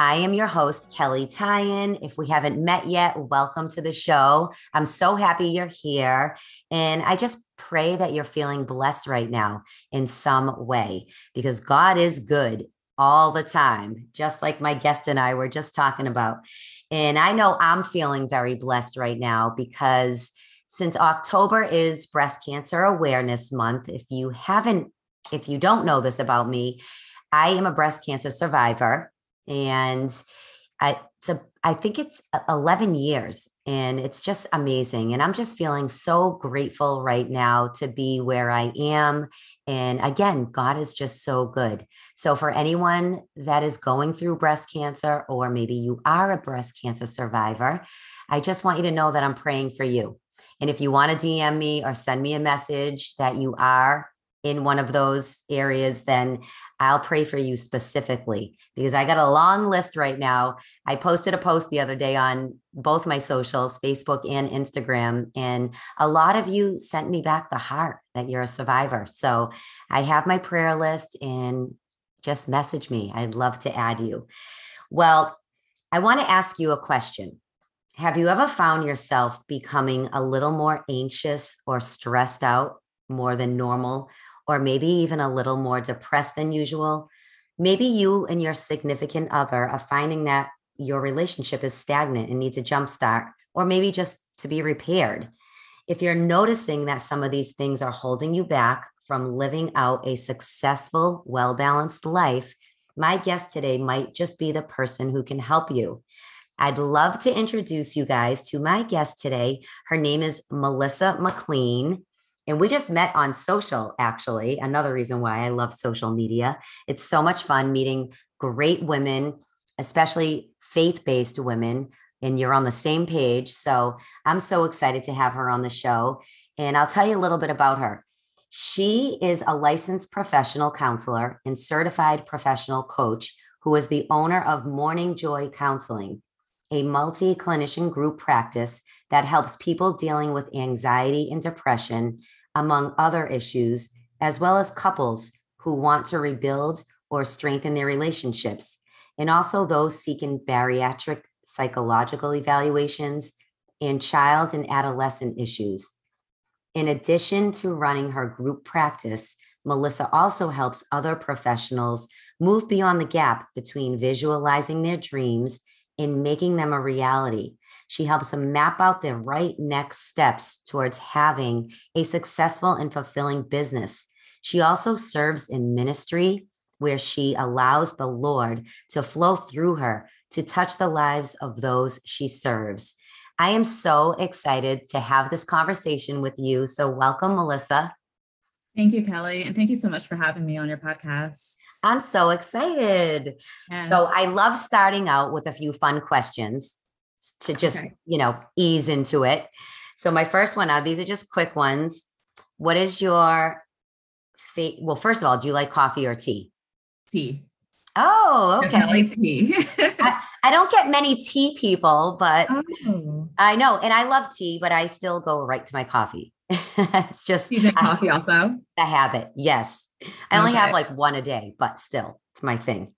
I am your host, Kelley Tyan. If we haven't met yet, welcome to the show. I'm so happy you're here. And I just pray that you're feeling blessed right now in some way because God is good all the time, just like my guest and I were just talking about. And I know I'm feeling very blessed right now because since October is breast cancer awareness month, if you haven't, if you don't know this about me, I am a breast cancer survivor and I a, I think it's 11 years and it's just amazing and I'm just feeling so grateful right now to be where I am and again God is just so good. So for anyone that is going through breast cancer or maybe you are a breast cancer survivor, I just want you to know that I'm praying for you. And if you want to DM me or send me a message that you are in one of those areas, then I'll pray for you specifically because I got a long list right now. I posted a post the other day on both my socials, Facebook and Instagram, and a lot of you sent me back the heart that you're a survivor. So I have my prayer list and just message me. I'd love to add you. Well, I want to ask you a question. Have you ever found yourself becoming a little more anxious or stressed out more than normal or maybe even a little more depressed than usual, maybe you and your significant other are finding that your relationship is stagnant and needs a jumpstart, or maybe just to be repaired. If you're noticing that some of these things are holding you back from living out a successful, well balanced life, my guest today might just be the person who can help you. I'd love to introduce you guys to my guest today. Her name is Melissa McLean. And we just met on social, actually. Another reason why I love social media. It's so much fun meeting great women, especially faith based women, and you're on the same page. So I'm so excited to have her on the show. And I'll tell you a little bit about her. She is a licensed professional counselor and certified professional coach who is the owner of Morning Joy Counseling, a multi clinician group practice that helps people dealing with anxiety and depression among other issues, as well as couples who want to rebuild or strengthen their relationships, and also those seeking bariatric psychological evaluations and child and adolescent issues. In addition to running her group practice, Melissa also helps other professionals move beyond the gap between visualizing their dreams and making them a reality she helps them map out the right next steps towards having a successful and fulfilling business. She also serves in ministry where she allows the Lord to flow through her to touch the lives of those she serves. I am so excited to have this conversation with you. So, welcome, Melissa. Thank you, Kelley. And thank you so much for having me on your podcast. I'm so excited. Yes. So, I love starting out with a few fun questions to just, okay. you know, ease into it. So my first one, now these are just quick ones. What is your fate? Well, first of all, do you like coffee or tea? Tea. Oh, okay. Definitely tea. I, I, don't get many tea people, but oh. I know, and I love tea, but I still go right to my coffee. it's just you drink coffee also. A habit, yes. I only okay. have like one a day, but still, it's my thing.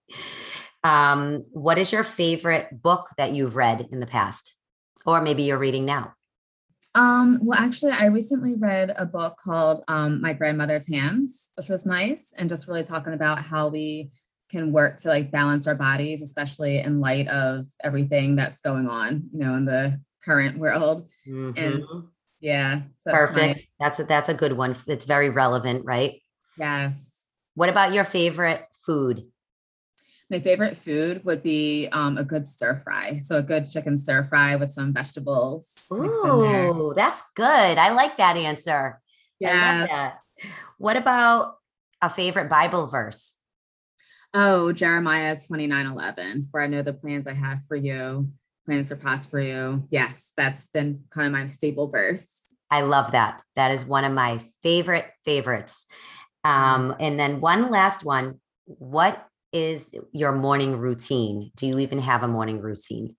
Um, what is your favorite book that you've read in the past, or maybe you're reading now? Um, well, actually, I recently read a book called um, My Grandmother's Hands, which was nice, and just really talking about how we can work to like balance our bodies, especially in light of everything that's going on, you know, in the current world. Mm-hmm. And yeah, that's perfect. My- that's a that's a good one. It's very relevant, right? Yes. What about your favorite food? My favorite food would be um, a good stir fry. So a good chicken stir fry with some vegetables. Ooh, that's good. I like that answer. Yeah. What about a favorite Bible verse? Oh, Jeremiah 29 11. For I know the plans I have for you, plans to prosper you. Yes, that's been kind of my staple verse. I love that. That is one of my favorite favorites. Um, and then one last one. What is your morning routine? Do you even have a morning routine?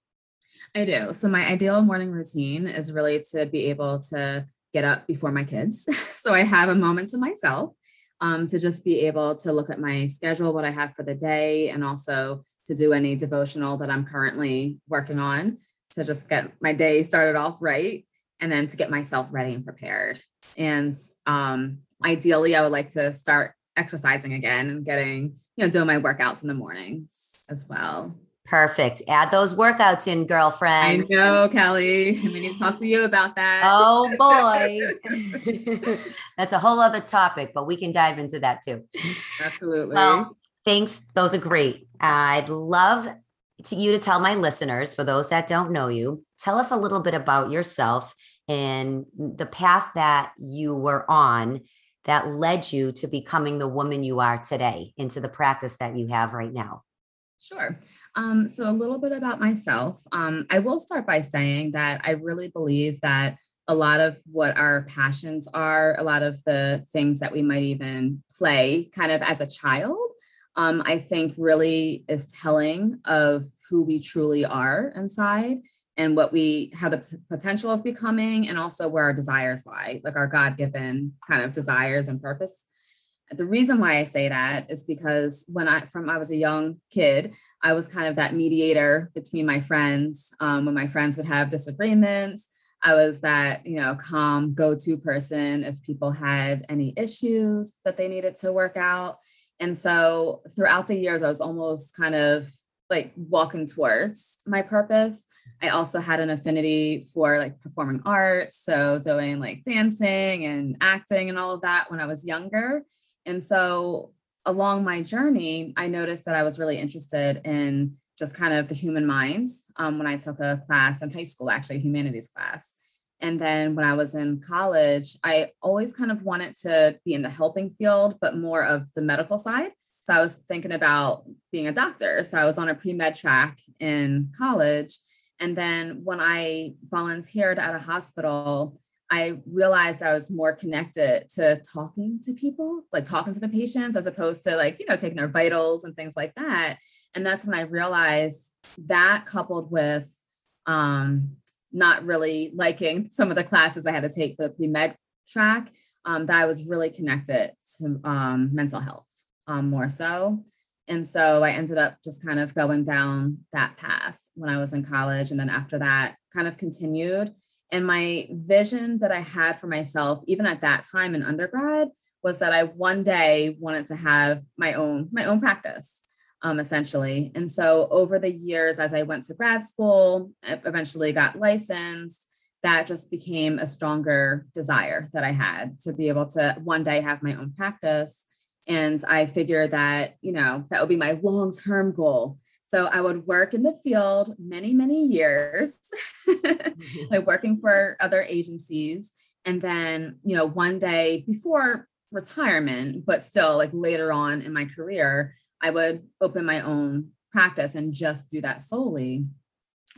I do. So my ideal morning routine is really to be able to get up before my kids. so I have a moment to myself um, to just be able to look at my schedule, what I have for the day, and also to do any devotional that I'm currently working on to just get my day started off right and then to get myself ready and prepared. And um, ideally, I would like to start exercising again and getting, you know, doing my workouts in the mornings as well. Perfect. Add those workouts in, girlfriend. I know, Kelley. We need to talk to you about that. Oh boy. That's a whole other topic, but we can dive into that too. Absolutely. Well, thanks. Those are great. I'd love to you to tell my listeners, for those that don't know you, tell us a little bit about yourself and the path that you were on that led you to becoming the woman you are today into the practice that you have right now. Sure. Um, so, a little bit about myself. Um, I will start by saying that I really believe that a lot of what our passions are, a lot of the things that we might even play kind of as a child, um, I think really is telling of who we truly are inside and what we have the potential of becoming, and also where our desires lie, like our God given kind of desires and purpose the reason why I say that is because when I from I was a young kid, I was kind of that mediator between my friends. Um, when my friends would have disagreements, I was that you know calm go-to person if people had any issues that they needed to work out. And so throughout the years, I was almost kind of like walking towards my purpose. I also had an affinity for like performing arts, so doing like dancing and acting and all of that when I was younger. And so along my journey, I noticed that I was really interested in just kind of the human mind um, when I took a class in high school, actually, a humanities class. And then when I was in college, I always kind of wanted to be in the helping field, but more of the medical side. So I was thinking about being a doctor. So I was on a pre med track in college. And then when I volunteered at a hospital, I realized I was more connected to talking to people, like talking to the patients, as opposed to like, you know, taking their vitals and things like that. And that's when I realized that coupled with um, not really liking some of the classes I had to take for the pre med track, um, that I was really connected to um, mental health um, more so. And so I ended up just kind of going down that path when I was in college. And then after that, kind of continued and my vision that I had for myself, even at that time in undergrad, was that I one day wanted to have my own my own practice, um, essentially. And so over the years, as I went to grad school, eventually got licensed. That just became a stronger desire that I had to be able to one day have my own practice. And I figured that, you know, that would be my long term goal so I would work in the field many, many years, mm-hmm. like working for other agencies. And then, you know, one day before retirement, but still like later on in my career, I would open my own practice and just do that solely.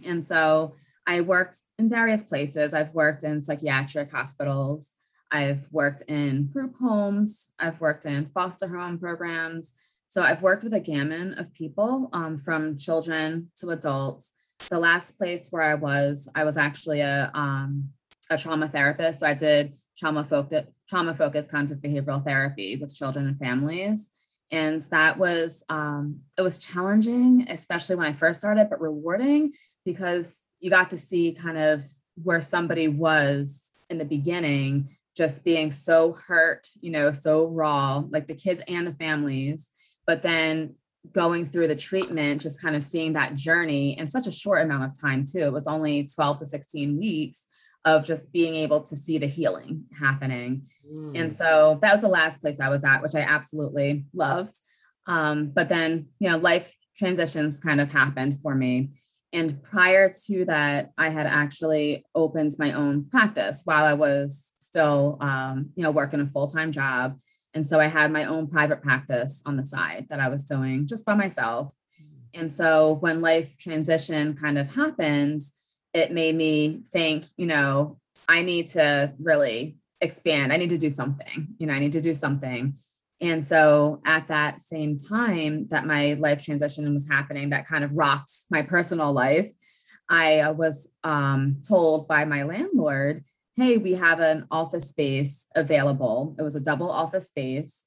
And so I worked in various places. I've worked in psychiatric hospitals. I've worked in group homes. I've worked in foster home programs. So I've worked with a gamut of people um, from children to adults. The last place where I was, I was actually a, um, a trauma therapist. So I did trauma focused trauma focused cognitive behavioral therapy with children and families. And that was um, it was challenging, especially when I first started, but rewarding because you got to see kind of where somebody was in the beginning, just being so hurt, you know, so raw, like the kids and the families but then going through the treatment, just kind of seeing that journey in such a short amount of time, too. It was only 12 to 16 weeks of just being able to see the healing happening. Mm. And so that was the last place I was at, which I absolutely loved. Um, but then, you know, life transitions kind of happened for me. And prior to that, I had actually opened my own practice while I was still, um, you know, working a full time job. And so I had my own private practice on the side that I was doing just by myself. And so when life transition kind of happens, it made me think, you know, I need to really expand. I need to do something. You know, I need to do something. And so at that same time that my life transition was happening, that kind of rocked my personal life, I uh, was um, told by my landlord, hey, we have an office space available. It was a double office space.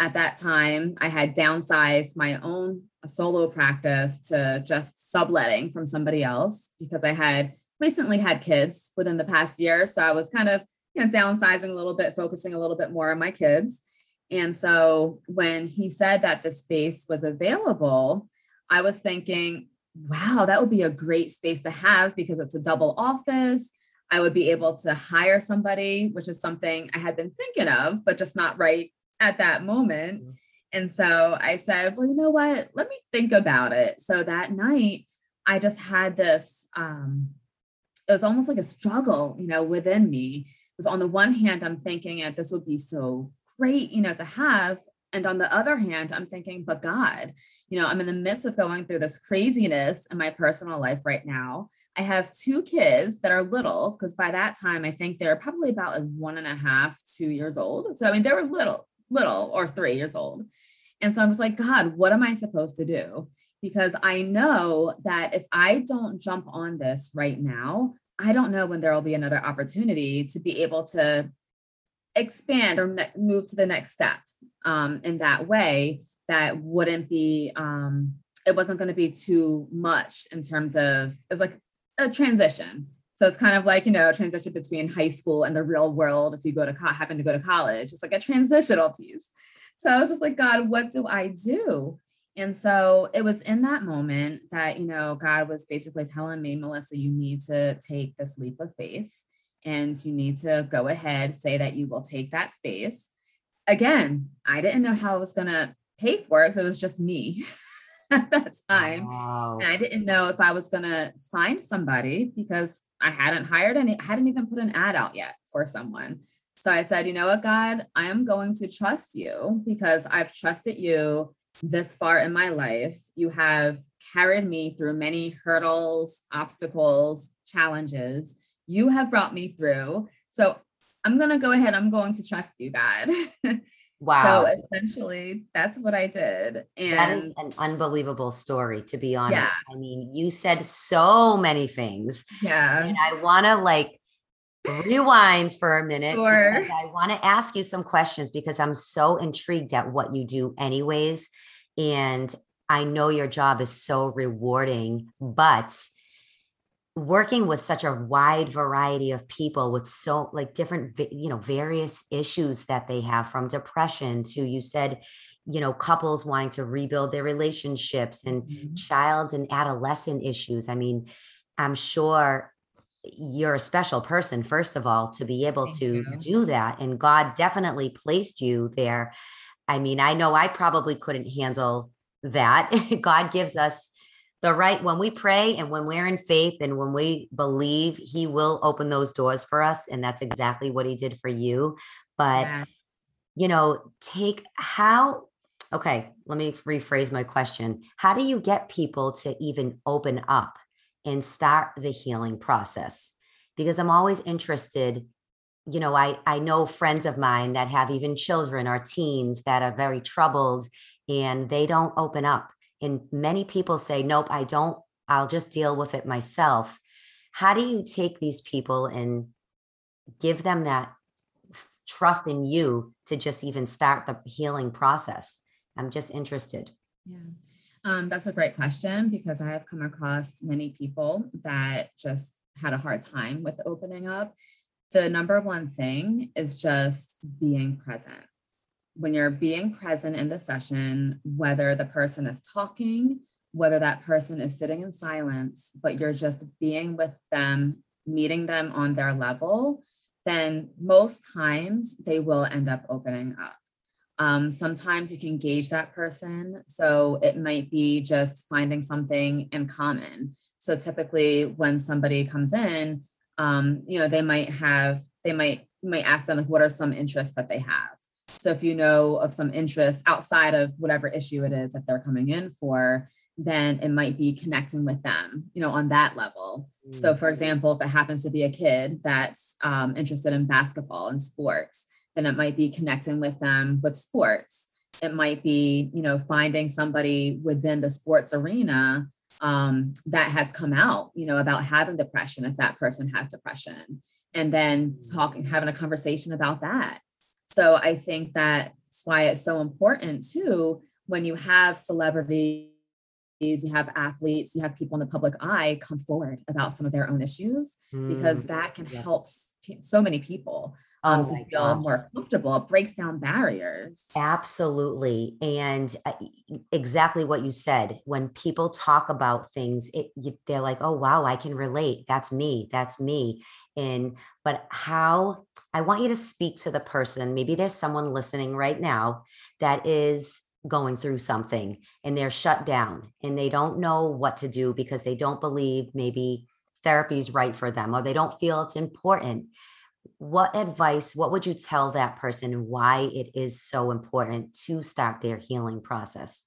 At that time, I had downsized my own solo practice to just subletting from somebody else because I had recently had kids within the past year. So I was kind of you know, downsizing a little bit, focusing a little bit more on my kids. And so when he said that the space was available, I was thinking, wow, that would be a great space to have because it's a double office. I would be able to hire somebody, which is something I had been thinking of, but just not right at that moment. Mm-hmm. And so I said, well, you know what? Let me think about it. So that night, I just had this, um, it was almost like a struggle, you know, within me. Because on the one hand, I'm thinking that this would be so great, you know, to have. And on the other hand, I'm thinking, but God, you know, I'm in the midst of going through this craziness in my personal life right now. I have two kids that are little, because by that time, I think they're probably about like one and a half, two years old. So, I mean, they were little, little or three years old. And so I was like, God, what am I supposed to do? Because I know that if I don't jump on this right now, I don't know when there will be another opportunity to be able to expand or ne- move to the next step um, in that way that wouldn't be um, it wasn't going to be too much in terms of it's like a transition. So it's kind of like you know a transition between high school and the real world. If you go to co- happen to go to college it's like a transitional piece. So i was just like god what do i do? And so it was in that moment that you know god was basically telling me melissa you need to take this leap of faith and you need to go ahead, say that you will take that space. Again, I didn't know how I was going to pay for it. So it was just me at that time. Wow. And I didn't know if I was going to find somebody because I hadn't hired any, I hadn't even put an ad out yet for someone. So I said, you know what, God, I am going to trust you because I've trusted you this far in my life. You have carried me through many hurdles, obstacles, challenges you have brought me through. So I'm going to go ahead. I'm going to trust you, God. Wow. So essentially, that's what I did. And that is an unbelievable story, to be honest. Yeah. I mean, you said so many things. Yeah. And I want to like rewind for a minute. Sure. I want to ask you some questions because I'm so intrigued at what you do, anyways. And I know your job is so rewarding, but working with such a wide variety of people with so like different you know various issues that they have from depression to you said you know couples wanting to rebuild their relationships and mm-hmm. child and adolescent issues i mean i'm sure you're a special person first of all to be able Thank to you. do that and god definitely placed you there i mean i know i probably couldn't handle that god gives us the right when we pray and when we're in faith and when we believe he will open those doors for us and that's exactly what he did for you. But yeah. you know take how okay let me rephrase my question. How do you get people to even open up and start the healing process? Because i'm always interested you know i i know friends of mine that have even children or teens that are very troubled and they don't open up and many people say, nope, I don't, I'll just deal with it myself. How do you take these people and give them that trust in you to just even start the healing process? I'm just interested. Yeah. Um, that's a great question because I have come across many people that just had a hard time with opening up. The number one thing is just being present when you're being present in the session, whether the person is talking, whether that person is sitting in silence, but you're just being with them, meeting them on their level, then most times they will end up opening up. Um, sometimes you can gauge that person. So it might be just finding something in common. So typically, when somebody comes in, um, you know, they might have, they might, might ask them, like, what are some interests that they have? So if you know of some interest outside of whatever issue it is that they're coming in for, then it might be connecting with them, you know, on that level. Mm-hmm. So, for example, if it happens to be a kid that's um, interested in basketball and sports, then it might be connecting with them with sports. It might be, you know, finding somebody within the sports arena um, that has come out, you know, about having depression if that person has depression, and then mm. talking, having a conversation about that. So I think that's why it's so important too when you have celebrities, you have athletes, you have people in the public eye come forward about some of their own issues mm, because that can yeah. help so many people um, oh to feel gosh. more comfortable. It breaks down barriers. Absolutely. And uh, exactly what you said. When people talk about things, it, you, they're like, oh, wow, I can relate. That's me. That's me. And, but how, I want you to speak to the person. Maybe there's someone listening right now that is going through something and they're shut down and they don't know what to do because they don't believe maybe therapy is right for them or they don't feel it's important what advice what would you tell that person why it is so important to start their healing process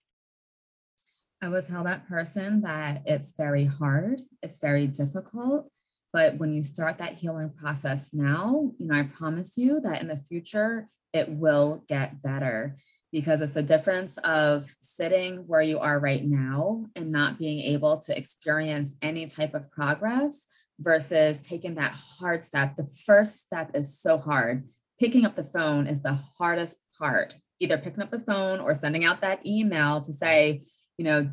i would tell that person that it's very hard it's very difficult but when you start that healing process now you know i promise you that in the future it will get better because it's a difference of sitting where you are right now and not being able to experience any type of progress versus taking that hard step. The first step is so hard. Picking up the phone is the hardest part. Either picking up the phone or sending out that email to say, you know,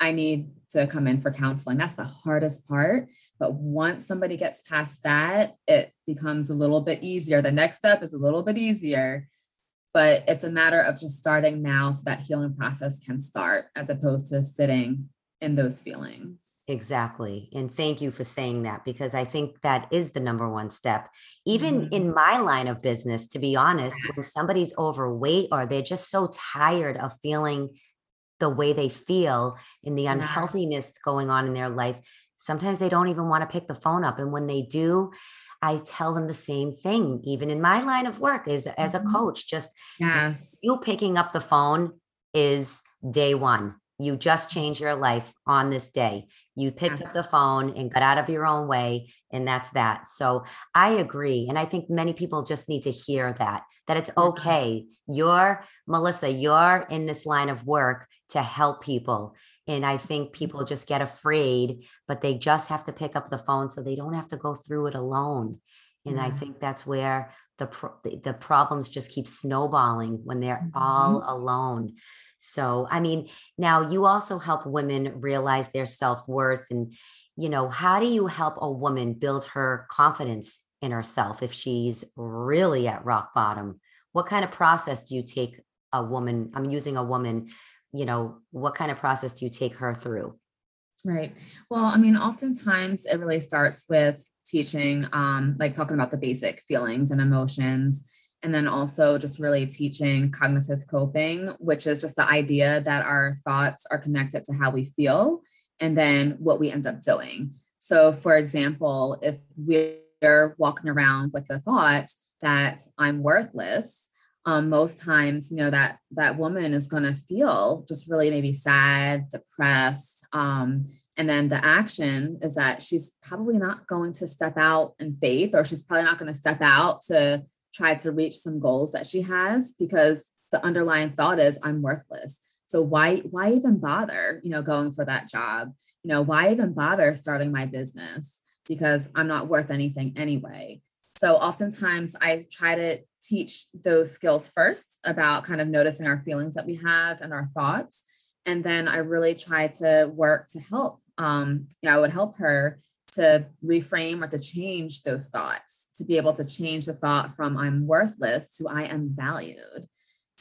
I need to come in for counseling. That's the hardest part. But once somebody gets past that, it becomes a little bit easier. The next step is a little bit easier but it's a matter of just starting now so that healing process can start as opposed to sitting in those feelings. Exactly. And thank you for saying that because I think that is the number one step. Even mm-hmm. in my line of business, to be honest, when somebody's overweight or they're just so tired of feeling the way they feel in the unhealthiness going on in their life, sometimes they don't even want to pick the phone up. And when they do, I tell them the same thing, even in my line of work as, as a mm-hmm. coach, just yes. you picking up the phone is day one. You just change your life on this day. You picked up uh-huh. the phone and got out of your own way, and that's that. So I agree. And I think many people just need to hear that, that it's mm-hmm. okay. You're, Melissa, you're in this line of work to help people. And I think mm-hmm. people just get afraid, but they just have to pick up the phone so they don't have to go through it alone. And yes. I think that's where the pro- the problems just keep snowballing when they're mm-hmm. all alone. So, I mean, now you also help women realize their self-worth and you know, how do you help a woman build her confidence in herself if she's really at rock bottom? What kind of process do you take a woman? I'm using a woman you know, what kind of process do you take her through? Right. Well, I mean, oftentimes it really starts with teaching, um, like talking about the basic feelings and emotions, and then also just really teaching cognitive coping, which is just the idea that our thoughts are connected to how we feel and then what we end up doing. So, for example, if we're walking around with the thought that I'm worthless, um, most times, you know, that that woman is going to feel just really maybe sad, depressed. Um, and then the action is that she's probably not going to step out in faith, or she's probably not going to step out to try to reach some goals that she has because the underlying thought is I'm worthless. So why why even bother, you know, going for that job? You know, why even bother starting my business? Because I'm not worth anything anyway. So oftentimes I try to teach those skills first about kind of noticing our feelings that we have and our thoughts. And then I really try to work to help. Um, you know, I would help her to reframe or to change those thoughts, to be able to change the thought from I'm worthless to I am valued.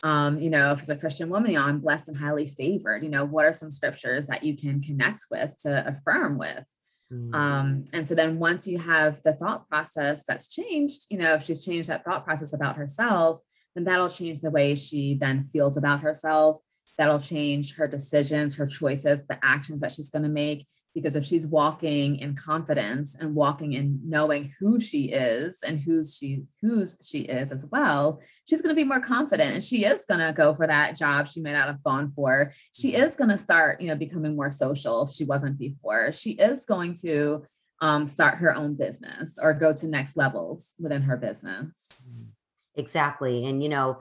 Um, you know, if it's a Christian woman, you know, I'm blessed and highly favored. You know, what are some scriptures that you can connect with to affirm with? Mm. Um, and so then once you have the thought process that's changed, you know, if she's changed that thought process about herself, then that'll change the way she then feels about herself. That'll change her decisions, her choices, the actions that she's going to make, because if she's walking in confidence and walking in knowing who she is and who's she whose she is as well she's going to be more confident and she is going to go for that job she may not have gone for. She is going to start you know becoming more social if she wasn't before. She is going to um, start her own business or go to next levels within her business. Exactly and you know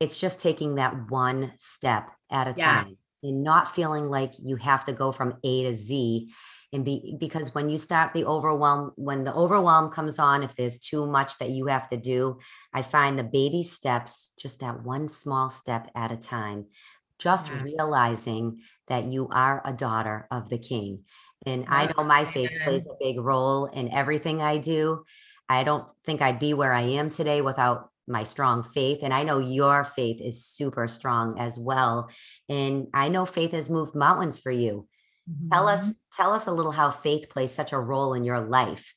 it's just taking that one step at a yeah. time and not feeling like you have to go from A to Z and be because when you start the overwhelm when the overwhelm comes on if there's too much that you have to do i find the baby steps just that one small step at a time just yeah. realizing that you are a daughter of the king. And i know my faith plays a big role in everything i do. I don't think i'd be where i am today without my strong faith and i know your faith is super strong as well and i know faith has moved mountains for you mm-hmm. tell us mm-hmm. tell us a little how faith plays such a role in your life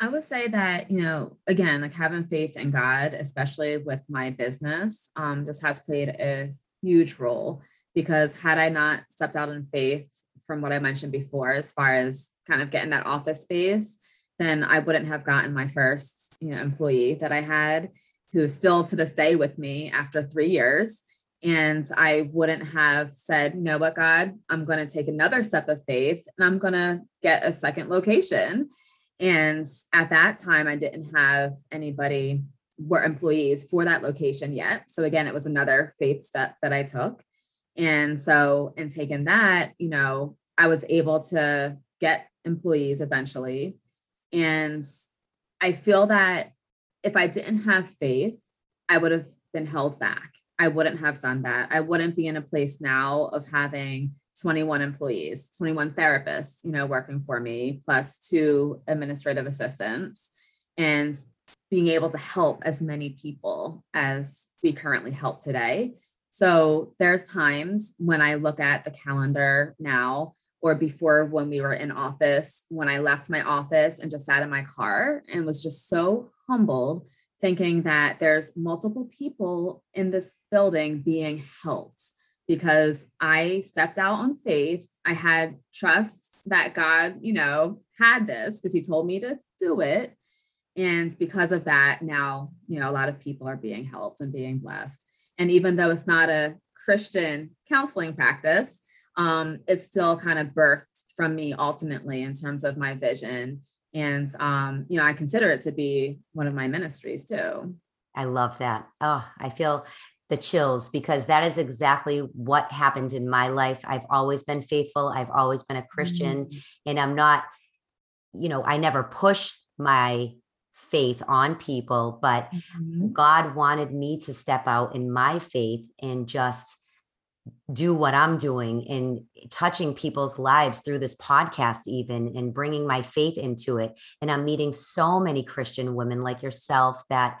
i would say that you know again like having faith in god especially with my business um, just has played a huge role because had i not stepped out in faith from what i mentioned before as far as kind of getting that office space then I wouldn't have gotten my first, you know, employee that I had who's still to this day with me after three years. And I wouldn't have said, you know what, God, I'm going to take another step of faith and I'm going to get a second location. And at that time, I didn't have anybody were employees for that location yet. So again, it was another faith step that I took. And so in taking that, you know, I was able to get employees eventually and I feel that if I didn't have faith, I would have been held back. I wouldn't have done that. I wouldn't be in a place now of having 21 employees, 21 therapists, you know, working for me, plus two administrative assistants, and being able to help as many people as we currently help today. So there's times when I look at the calendar now or before when we were in office, when I left my office and just sat in my car and was just so humbled, thinking that there's multiple people in this building being helped because I stepped out on faith. I had trust that God, you know, had this because he told me to do it. And because of that, now, you know, a lot of people are being helped and being blessed. And even though it's not a Christian counseling practice, um, it's still kind of birthed from me ultimately in terms of my vision. And, um, you know, I consider it to be one of my ministries too. I love that. Oh, I feel the chills because that is exactly what happened in my life. I've always been faithful. I've always been a Christian mm-hmm. and I'm not, you know, I never push my faith on people, but mm-hmm. God wanted me to step out in my faith and just do what I'm doing and touching people's lives through this podcast, even and bringing my faith into it. And I'm meeting so many Christian women like yourself that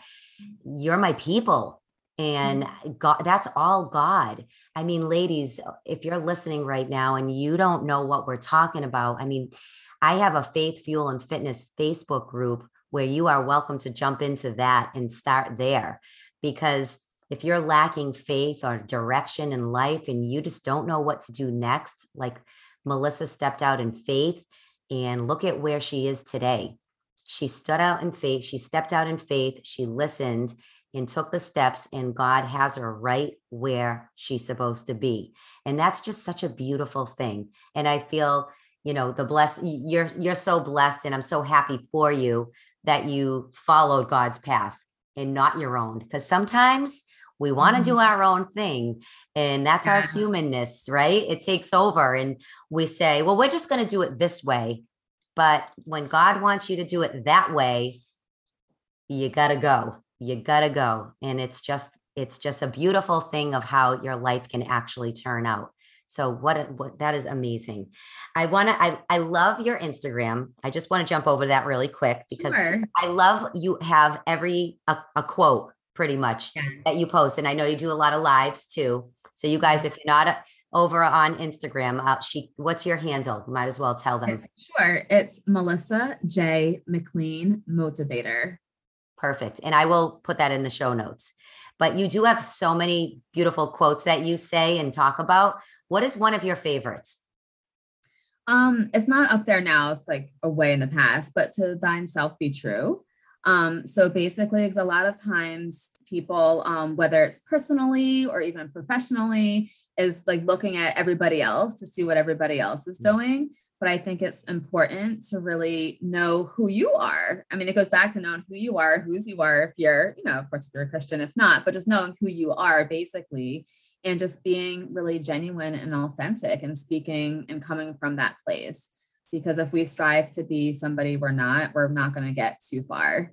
you're my people. And mm-hmm. God, that's all God. I mean, ladies, if you're listening right now and you don't know what we're talking about, I mean, I have a faith, fuel, and fitness Facebook group where you are welcome to jump into that and start there because if you're lacking faith or direction in life and you just don't know what to do next, like Melissa stepped out in faith and look at where she is today. She stood out in faith, she stepped out in faith, she listened and took the steps and God has her right where she's supposed to be. And that's just such a beautiful thing. And I feel, you know, the bless you're you're so blessed and I'm so happy for you that you followed God's path and not your own because sometimes we want to do mm-hmm. our own thing. And that's our humanness, right? It takes over. And we say, well, we're just going to do it this way. But when God wants you to do it that way, you got to go. You got to go. And it's just, it's just a beautiful thing of how your life can actually turn out. So what, what that is amazing. I want to I I love your Instagram. I just want to jump over that really quick because sure. I love you have every a, a quote pretty much yes. that you post. And I know you do a lot of lives too. So you guys, if you're not uh, over on Instagram, uh, she, what's your handle? Might as well tell them. It's, sure. It's Melissa J. McLean Motivator. Perfect. And I will put that in the show notes. But you do have so many beautiful quotes that you say and talk about. What is one of your favorites? Um, it's not up there now. It's like away in the past, but to thine self be true. Um, so basically, because a lot of times people, um, whether it's personally or even professionally, is like looking at everybody else to see what everybody else is mm-hmm. doing. But I think it's important to really know who you are. I mean, it goes back to knowing who you are, whose you are, if you're, you know, of course, if you're a Christian, if not, but just knowing who you are basically, and just being really genuine and authentic and speaking and coming from that place because if we strive to be somebody we're not, we're not going to get too far.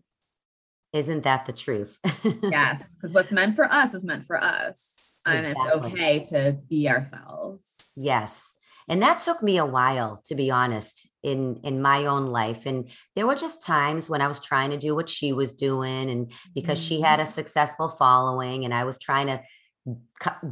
Isn't that the truth? yes, because what's meant for us is meant for us. And it's okay to be ourselves. Yes. And that took me a while to be honest in in my own life and there were just times when I was trying to do what she was doing and because mm-hmm. she had a mm-hmm. successful following and I was trying to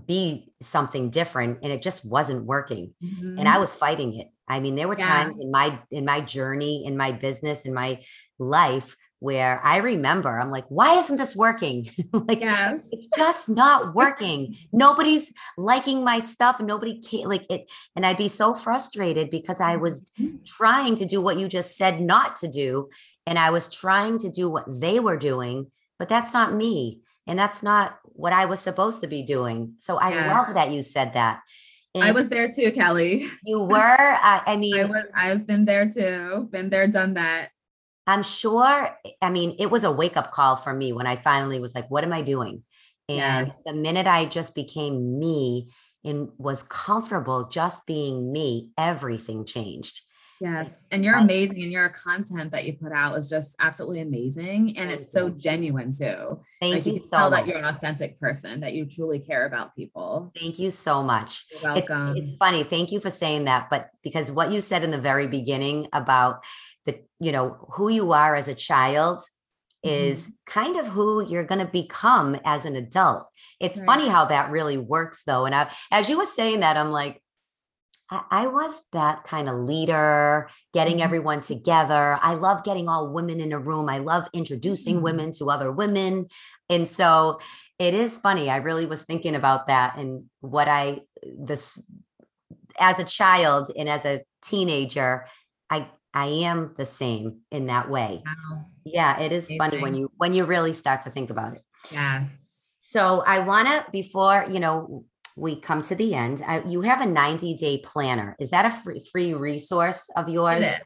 be something different and it just wasn't working mm-hmm. and i was fighting it i mean there were yeah. times in my in my journey in my business in my life where i remember i'm like why isn't this working like yes. it's just not working nobody's liking my stuff nobody can like it and i'd be so frustrated because i was mm-hmm. trying to do what you just said not to do and i was trying to do what they were doing but that's not me and that's not what I was supposed to be doing. So I yeah. love that you said that. And I was there too, Kelley. You were. I, I mean, I was. I've been there too. Been there, done that. I'm sure. I mean, it was a wake up call for me when I finally was like, "What am I doing?" And yes. the minute I just became me and was comfortable just being me, everything changed. Yes. And you're amazing. And your content that you put out is just absolutely amazing. And it's so genuine too. Thank like you, you so tell much. that you're an authentic person, that you truly care about people. Thank you so much. You're welcome. It's, it's funny. Thank you for saying that. But because what you said in the very beginning about the, you know, who you are as a child is mm-hmm. kind of who you're going to become as an adult. It's right. funny how that really works though. And I, as you were saying that, I'm like, I, was that kind of leader, getting mm-hmm. everyone together. I love getting all women in a room. I love introducing mm-hmm. women to other women. And so it is funny. I really was thinking about that and what I, this, as a child and as a teenager, I, I am the same in that way. Wow. Yeah, it is Amazing. funny when you when you really start to think about it. Yes. So I want to before, you know, we come to the end. I, you have a 90 day planner. Is that a free, free resource of yours? Yes.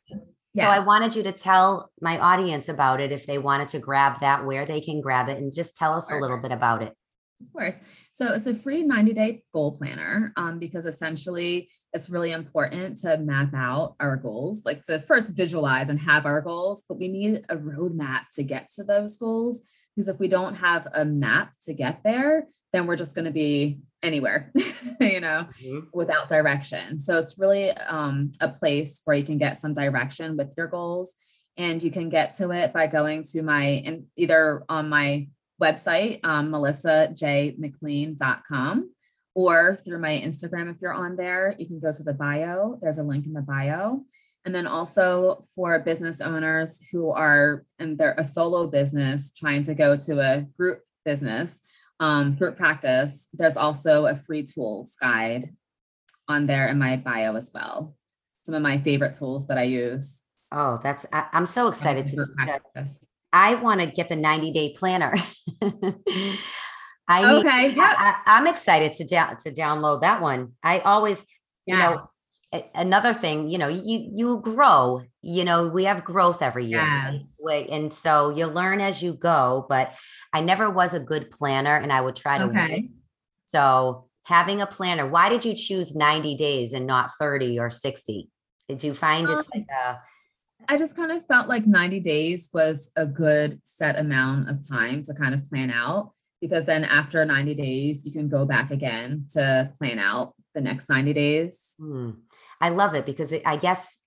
So I wanted you to tell my audience about it if they wanted to grab that, where they can grab it, and just tell us a little bit about it. Of course. So it's a free 90 day goal planner um, because essentially it's really important to map out our goals, like to first visualize and have our goals, but we need a roadmap to get to those goals. Because if we don't have a map to get there, then we're just going to be anywhere, you know, mm-hmm. without direction. So it's really um, a place where you can get some direction with your goals. And you can get to it by going to my, and either on my website, um, melissajmclean.com, or through my Instagram. If you're on there, you can go to the bio. There's a link in the bio. And then also for business owners who are and they're a solo business trying to go to a group business, um, group practice, there's also a free tools guide on there in my bio as well. Some of my favorite tools that I use. Oh, that's I, am so excited to do practice. I want to get the 90 day planner. I okay, need, I, am excited to down to download that one. I always, yeah. you know, another thing, you know, you you grow. You know, we have growth every year, yes. right? and so you learn as you go. But I never was a good planner, and I would try to. Okay. Win. So having a planner, why did you choose 90 days and not 30 or 60? Did you find um, it's like a I just kind of felt like 90 days was a good set amount of time to kind of plan out because then after 90 days, you can go back again to plan out the next 90 days. Hmm. I love it because it, I guess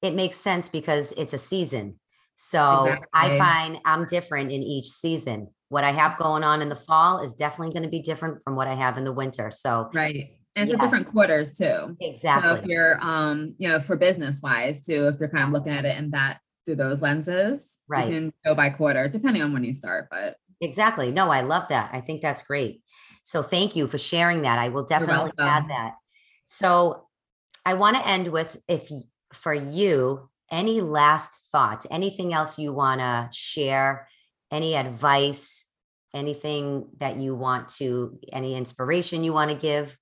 it makes sense because it's a season. So exactly. I find I'm different in each season. What I have going on in the fall is definitely going to be different from what I have in the winter. So right. And it's yeah. different quarters too. Exactly. So if you're um, you know, for business wise too, if you're kind of looking at it in that through those lenses, right. you can go by quarter, depending on when you start. But exactly. No, I love that. I think that's great. So thank you for sharing that. I will definitely add that. So I want to end with if for you, any last thoughts, anything else you want to share, any advice, anything that you want to, any inspiration you want to give?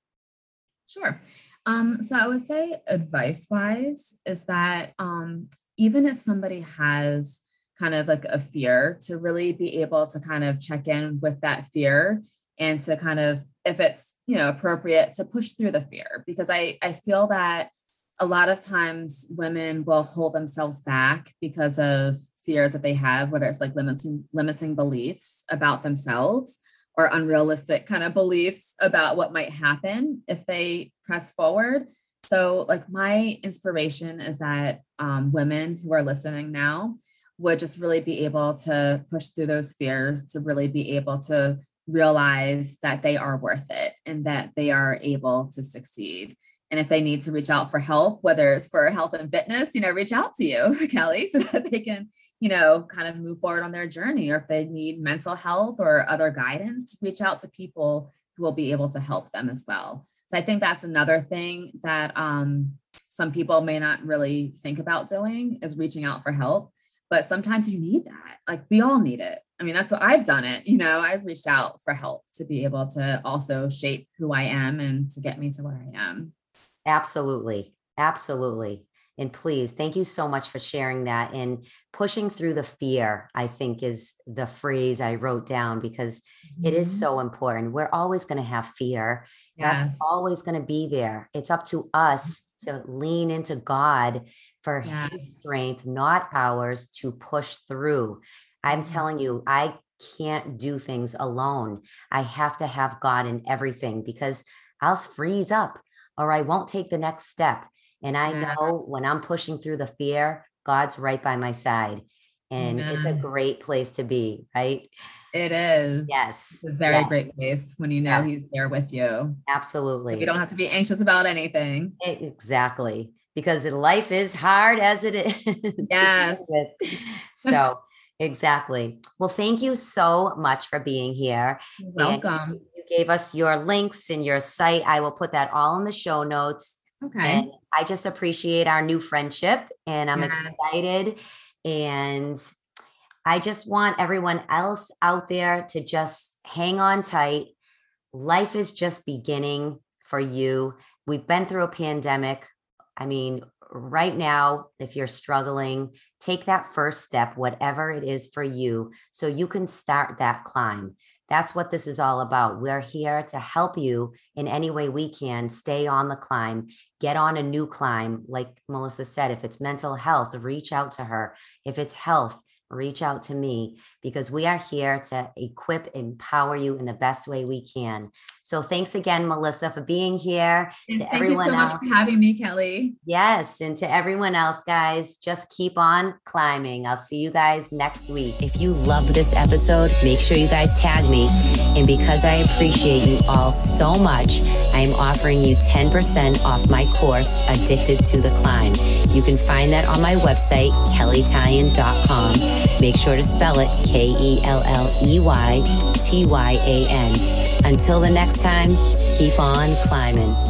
Sure. Um, so I would say advice wise is that um, even if somebody has kind of like a fear, to really be able to kind of check in with that fear and to kind of, if it's you know appropriate, to push through the fear because I I feel that a lot of times women will hold themselves back because of fears that they have, whether it's like limiting limiting beliefs about themselves or unrealistic kind of beliefs about what might happen if they press forward. So, like my inspiration is that um, women who are listening now would just really be able to push through those fears to really be able to realize that they are worth it and that they are able to succeed and if they need to reach out for help, whether it's for health and fitness, you know, reach out to you, Kelley, so that they can, you know, kind of move forward on their journey. Or if they need mental health or other guidance, to reach out to people who will be able to help them as well. So I think that's another thing that um, some people may not really think about doing is reaching out for help. But sometimes you need that. Like we all need it. I mean, that's what I've done it. You know, I've reached out for help to be able to also shape who I am and to get me to where I am. Absolutely. Absolutely. And please, thank you so much for sharing that. And pushing through the fear, I think, is the phrase I wrote down because mm-hmm. it is mm-hmm. so important. We're always going to have fear. Yes. That's always going to be there. It's up to us to lean into God for yes. his strength, not ours, to push through. I'm mm-hmm. telling you, I can't do things alone. I have to have God in everything because I'll freeze up or I won't take the next step. And I yes. know when I'm pushing through the fear, God's right by my side. And Amen. it's a great place to be, right? It is. Yes. It's a very yes. great place when you know yes. he's there with you. Absolutely. You don't have to be anxious about anything. Exactly. Because life is hard as it is. Yes. so exactly. Well, thank you so much for being here. You're welcome. And you gave us your links and your site. I will put that all in the show notes. Okay. And I just appreciate our new friendship and I'm yes. excited. And I just want everyone else out there to just hang on tight. Life is just beginning for you. We've been through a pandemic. I mean, right now, if you're struggling, take that first step, whatever it is for you, so you can start that climb. That's what this is all about. We're here to help you in any way we can stay on the climb, get on a new climb. Like Melissa said, if it's mental health, reach out to her. If it's health, reach out to me because we are here to equip, empower you in the best way we can. So thanks again, Melissa, for being here. thank you so else. much for having me, Kelley. Yes. And to everyone else, guys, just keep on climbing. I'll see you guys next week. If you love this episode, make sure you guys tag me. And because I appreciate you all so much, I am offering you 10% off my course, Addicted to the Climb. You can find that on my website, kelleytyan.com. Make sure to spell it K E L L E Y T Y A N. Until the next time, keep on climbing.